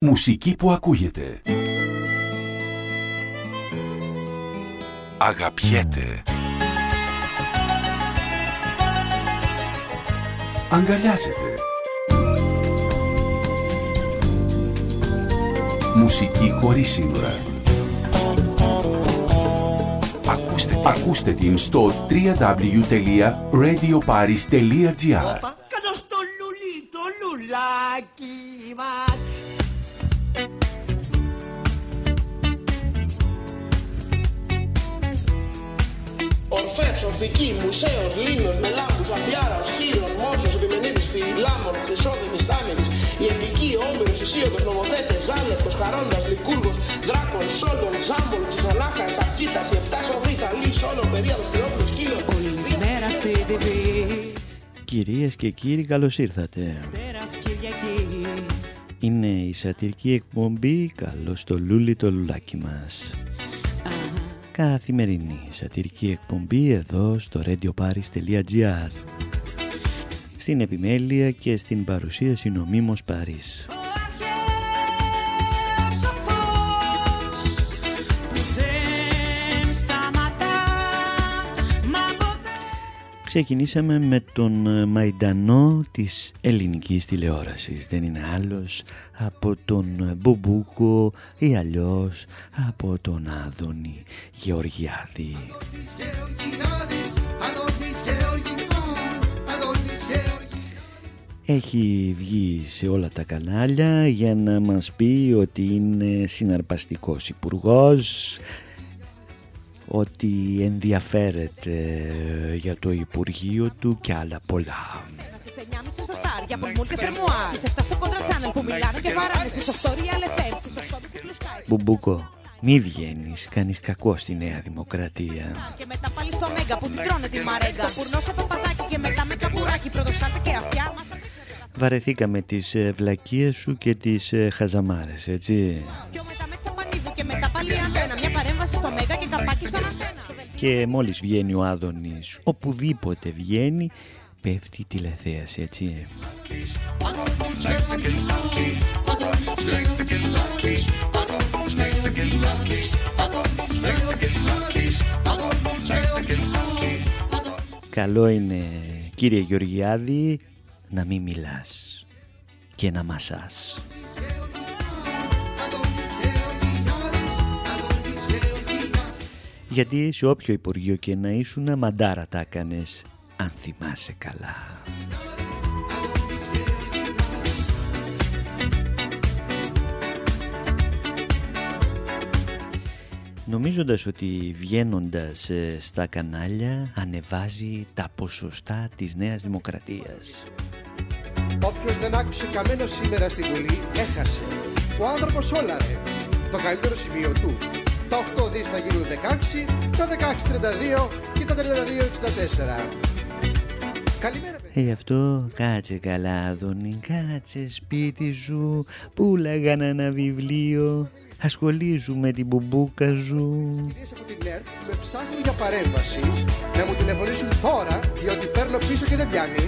Μουσική που ακούγεται. Αγαπιέται. Αγκαλιάζεται. Μουσική χωρίς σύνορα. Ακούστε την, Ακούστε την στο www.radioparis.gr Κάτω στο λουλί, το λουλάκι μας. Ορφεύς, ορφική, μουσέος, λίνος, με λάμπους, αφιάραος, χείρον, μόρφος, επιμενίδης, θηλάμων, χρυσόδημης, τάμενης, η επική, όμηρος, ισίωδος, νομοθέτες, ζάλευκος, χαρόντας, λικούργος, δράκων, σόλων, ζάμπων, τσισανάχας, αρχίτας, η επτά σοφή, θαλή, σόλων, περίοδος, πυρόφιλος, σκύλων. Όλη μέρα στη TV Κυρίες και κύριοι καλώς ήρθατε. Τέρας Κυριακή Είναι η σατυρική εκπομπή «Καλώς το λούλι το λουλάκι μας». Καθημερινή σατυρική εκπομπή εδώ στο radioparis.gr Στην επιμέλεια και στην παρουσίαση νομίμως Παρίς. Ξεκινήσαμε με τον ε, Μαϊντανό της ελληνικής τηλεόρασης. Δεν είναι άλλος από τον ε, Μπουμπούκο ή αλλιώς από τον Άδωνη Γεωργιάδη. Έχει βγει σε όλα τα κανάλια για να μας πει ότι είναι συναρπαστικός υπουργός, ότι ενδιαφέρεται για το Υπουργείο του και άλλα πολλά. Στις 9.30 στο Star για Πολμούρ και Φερμουάρ. Στις 7 στο Contra Channel που μιλάνε και βαράνε. Στις 8 Real FM. Στις 8.30 Blue Sky. Μπουμπούκο, μη βγαίνεις, κάνεις κακό στη Νέα Δημοκρατία. Και μετά πάλι στο Μέγκα που την τρώνε τη μαρέγκα. Πουρνό σε παπαδάκι και μετά με καπουράκι. Πρωτοσάλτε και αυτιά. Μας τα Βαρεθήκαμε τις ε, βλακίες σου και τις ε, χαζαμάρες, έτσι. Και μόλις βγαίνει ο Άδωνης, οπουδήποτε βγαίνει, πέφτει η τηλεθέαση, έτσι. Καλό είναι, κύριε Γεωργιάδη, να μην μιλάς και να μασάς. Γιατί σε όποιο υπουργείο και να ήσουν μαντάρα τα έκανες, αν θυμάσαι καλά. Νομίζοντας ότι βγαίνοντας ε, στα κανάλια ανεβάζει τα ποσοστά της Νέας Δημοκρατίας. Όποιος δεν άκουσε καμένο σήμερα στην Βουλή έχασε. Ο άνθρωπος όλα ρε. Το καλύτερο σημείο του. Τα 8 δις θα γίνουν 16, τα 16 32 και τα 32 64. Καλημέρα παιδιά. Ε, αυτό κάτσε καλά, Άδωνη, κάτσε σπίτι σου, πουλάγαν ένα βιβλίο, ασχολήσου με την μπουμπούκα σου. Κυρίες από την ΕΡΤ με ψάχνουν για παρέμβαση να μου τηλεφωνήσουν τώρα διότι παίρνω πίσω και δεν πιάνει.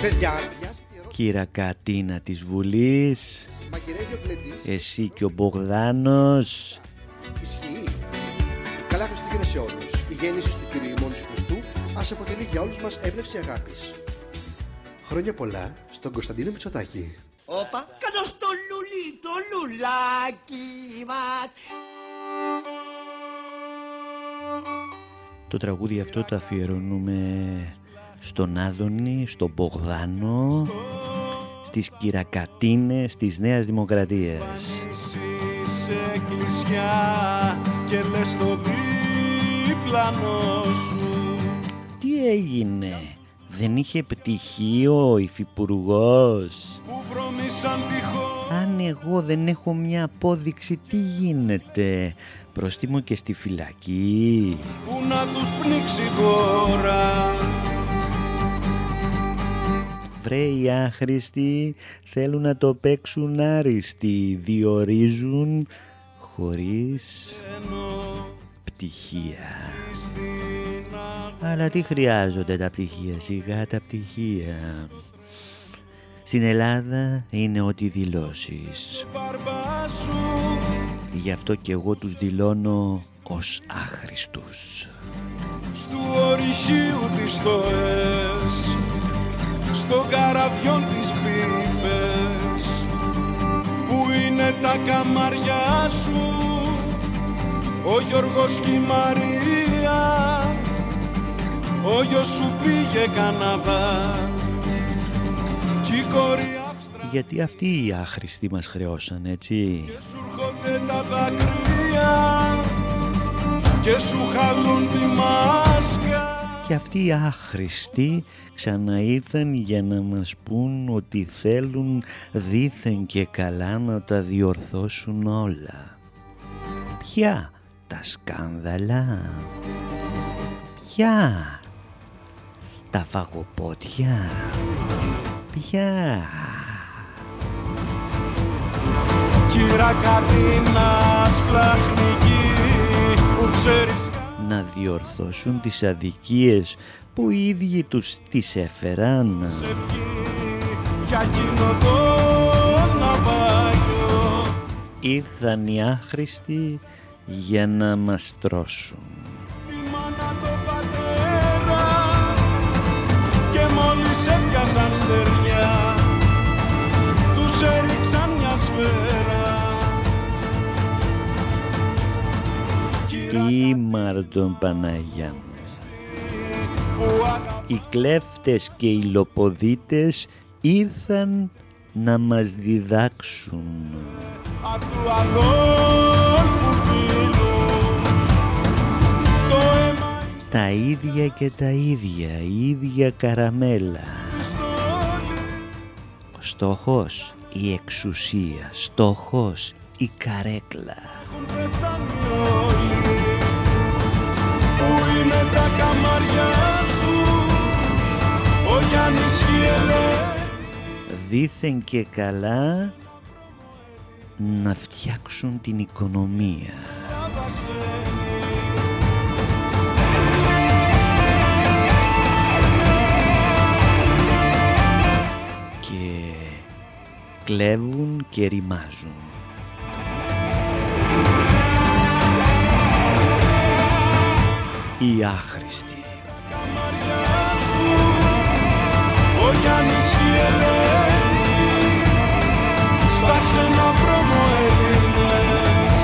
Παιδιά, μοιάζει και ερώτηση Κύρα Κατίνα της Βουλής, μαγειρεύει ο Γκλεντής. εσύ και ο Μπογδάνος, Ισχύει. Καλά Χριστούγεννα σε όλους. Η γέννηση του Κυρίου Μόνης Χριστού ας αποτελεί για όλους μας έμπνευση αγάπης. Χρόνια πολλά στον Κωνσταντίνο Μητσοτάκη. Όπα, κάτω στο λουλί, το λουλάκι μας. το τραγούδι αυτό το αφιερώνουμε στον Άδωνη, στον Μπογδάνο, στις Κυρακατίνες της Νέας Δημοκρατίας. Σε εκκλησιά και λες το δίπλανο σου Τι έγινε, δεν είχε πτυχίο ο υφυπουργός; που βρωμήσαν τυχόν Αν εγώ δεν έχω μια απόδειξη, τι γίνεται, πρόστιμο και στη φυλακή. που να τους πνίξει η χώρα Βρε οι άχρηστοι θέλουν να το παίξουν άριστοι, διορίζουν χωρίς πτυχία. Αλλά τι χρειάζονται τα πτυχία, σιγά τα πτυχία. Στην Ελλάδα είναι ό,τι δηλώσεις. Μπαρμπά σου Γι' αυτό και εγώ τους δηλώνω ως άχρηστους. Στου ορυχείου της στοές Στο καραβιόν της πίπες Που είναι τα καμαριά σου Ο Γιώργος και η Μαρία Ο γιος σου πήγε Καναδά Κι η κόρη Αύστρα Γιατί αυτοί οι άχρηστοι μας χρεώσαν, έτσι; και σου έρχονται τα δακρύα Και σου χαλούν τη μάσκα Και αυτοί οι άχρηστοι ξαναήρθαν για να μας πούν ότι θέλουν δήθεν και καλά να τα διορθώσουν όλα. Ποια τα σκάνδαλα, ποια τα φαγοπότια, ποια; Κύρα Κατίνας πλαχνική που ξέρεις να διορθώσουν τις αδικίες που οι ίδιοι τους τις έφεραν. ευχή για εκείνο το ναυάγιο Ήρθαν οι άχρηστοι για να μας τρώσουν. Ήμαρτον Παναγιά μου. που αγαπά Οι κλέφτες και οι λοποδίτες ήρθαν να μας διδάξουν. απ' του αδόλφου φίλους το αίμα Τα ίδια και τα ίδια, η ίδια καραμέλα. πιστόλι Ο στόχος η εξουσία, στόχος η καρέκλα. Πού είναι τα καμαριά σου Ο Γιάννης Χιελέ Δήθεν και καλά να φτιάξουν την οικονομία. Και κλέβουν και ρημάζουν. Οι άχρηστοι. Ο Γιάννης Χιελέ Στα ξένα πρόμο Έλληνες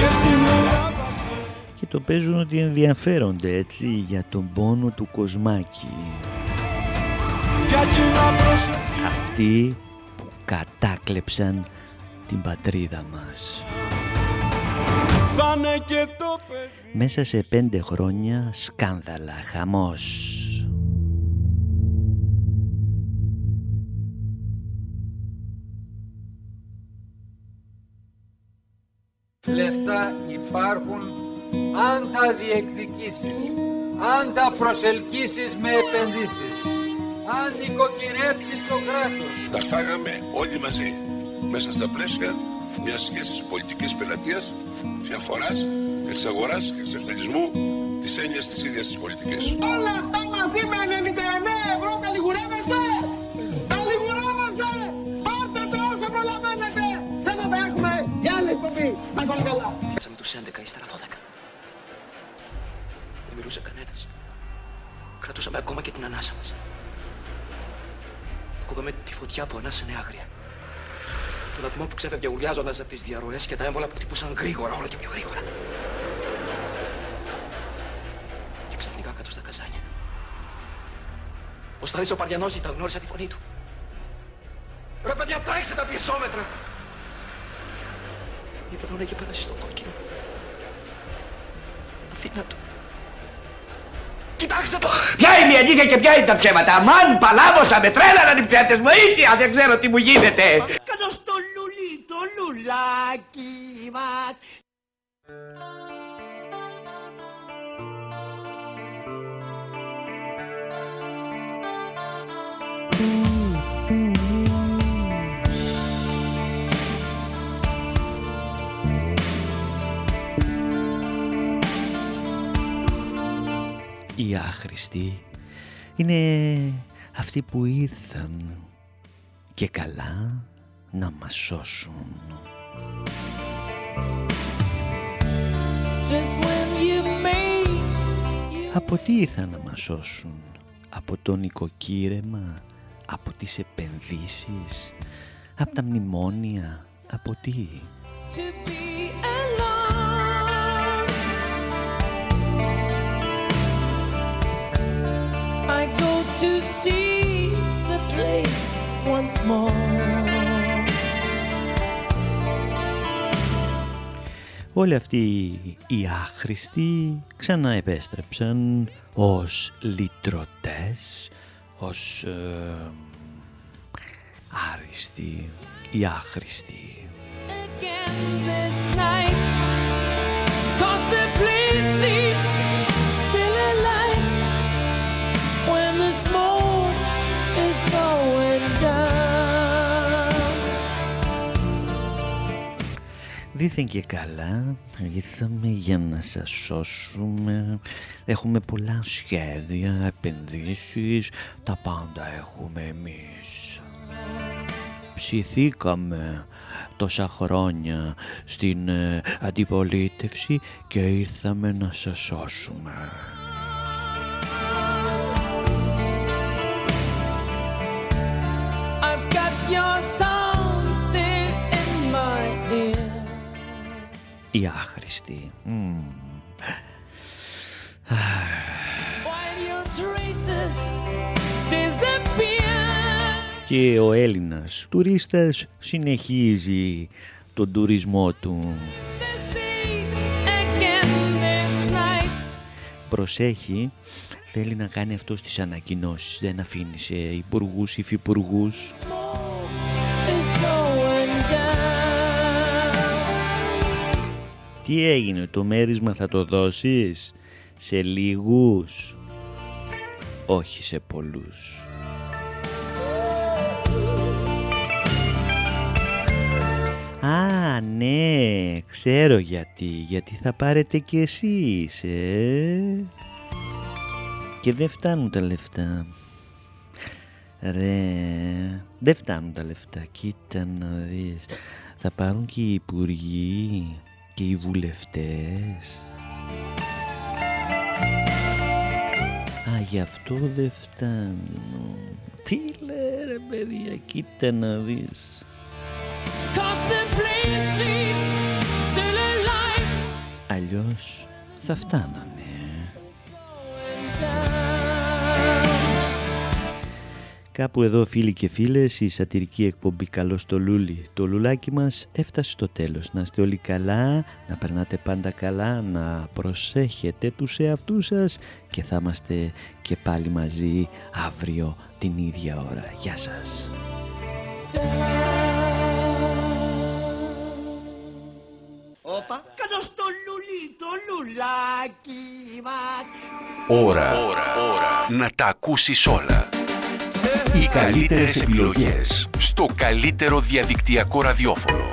Και στην Ελλάδα σε Και το παίζουν ότι ενδιαφέρονται έτσι για τον πόνο του κοσμάκι. Για κοινά προσευχή Αυτοί που κατάκλεψαν την πατρίδα μας. Θα είναι και το παιδί Μέσα σε πέντε χρόνια σκάνδαλα, χαμός. Λεφτά υπάρχουν αν τα διεκδικήσεις, αν τα προσελκύσεις με επενδύσεις, αν νοικοκυρέψεις το κράτος. Τα φάγαμε όλοι μαζί μέσα στα πλαίσια μιας σχέσης πολιτικής πελατείας, διαφοράς, εξαγοράς και εξευτελισμού της έννοιας της ίδιας της πολιτικής. Όλα αυτά μαζί με 99 ευρώ τα λιγουρεύεστε! Τα λιγουρεύεστε! Πάρτε το όσο προλαβαίνετε! Δεν θα τα έχουμε για άλλη εκπομπή. Να είστε όλοι καλά. Φτάσαμε τους 11, ύστερα 12. Δεν μιλούσε κανένας. Κρατούσαμε ακόμα και την ανάσα μας. Ακούγαμε τη φωτιά που ανάσανε άγρια. Τον ατμό που ξέφευγε ουλιάζοντας από τις διαρροές και τα έμβολα που χτυπούσαν γρήγορα, όλο και πιο γρήγορα. Και ξαφνικά κάτω στα καζάνια. Ο Σταρής ο Παριανός ήταν, γνώρισα τη φωνή του. Ρε παιδιά, τρέξτε τα πιεσόμετρα! Η Βερόνα είχε περάσει στο κόκκινο. Αθήνατο. Κοιτάξτε το! Ποια είναι η αλήθεια και ποια είναι τα ψέματα. Αμάν, παλάβωσα, με τρέλαναν οι ψεύτες. Βοήθεια, δεν ξέρω τι μου γίνεται. Κάτω στο λουλί, το λουλάκι μας. Οι άχρηστοι είναι αυτοί που ήρθαν και καλά να μας σώσουν. Just when you make Από τι ήρθαν να μας σώσουν, από το νοικοκύρεμα, από τις επενδύσεις, από τα μνημόνια, από τι; to be alone. I go to see the place once more. Όλοι αυτοί οι άχρηστοι ξανά επέστρεψαν ως λυτρωτές, ως ε, άριστοι ή άχρηστοι. Again this night, Δήθεν και καλά, ήρθαμε για να σας σώσουμε. Έχουμε πολλά σχέδια, επενδύσεις, τα πάντα έχουμε εμείς. Ψηθήκαμε τόσα χρόνια στην ε, αντιπολίτευση και ήρθαμε να σας σώσουμε. Οι άχρηστοι. Μμμ. While your traces disappear. Και ο Έλληνας τουρίστας συνεχίζει τον τουρισμό του. The streets again this night. Προσέχει, θέλει να κάνει αυτό στις ανακοινώσεις, δεν αφήνει σε υπουργούς, υφυπουργούς. Τι έγινε, το μέρισμα θα το δώσεις σε λίγους, όχι σε πολλούς. Α, ναι, ξέρω γιατί, γιατί θα πάρετε κι εσείς, ε; Και δεν φτάνουν τα λεφτά. Ρε, δεν φτάνουν τα λεφτά, κοίτα να δεις. Θα πάρουν και οι υπουργοί και οι βουλευτές. Α, γι' αυτό δεν φτάνουν. Τι λέει ρε παιδιά, κοίτα να δεις. 'Cause the place seems still alive. Αλλιώς θα φτάνανε. Κάπου εδώ φίλοι και φίλες η σατυρική εκπομπή «Καλός στο Λούλι». Το λουλάκι μας έφτασε στο τέλος. Να είστε όλοι καλά, να περνάτε πάντα καλά, να προσέχετε τους εαυτούς σας και θα είμαστε και πάλι μαζί αύριο την ίδια ώρα. Γεια σας. Όπα, κάτω στο λουλί, το λουλάκι μας. Ώρα. Να τα ακούσεις όλα. Οι καλύτερες επιλογές στο καλύτερο διαδικτυακό ραδιόφωνο.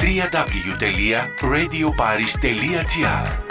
www.radioparis.gr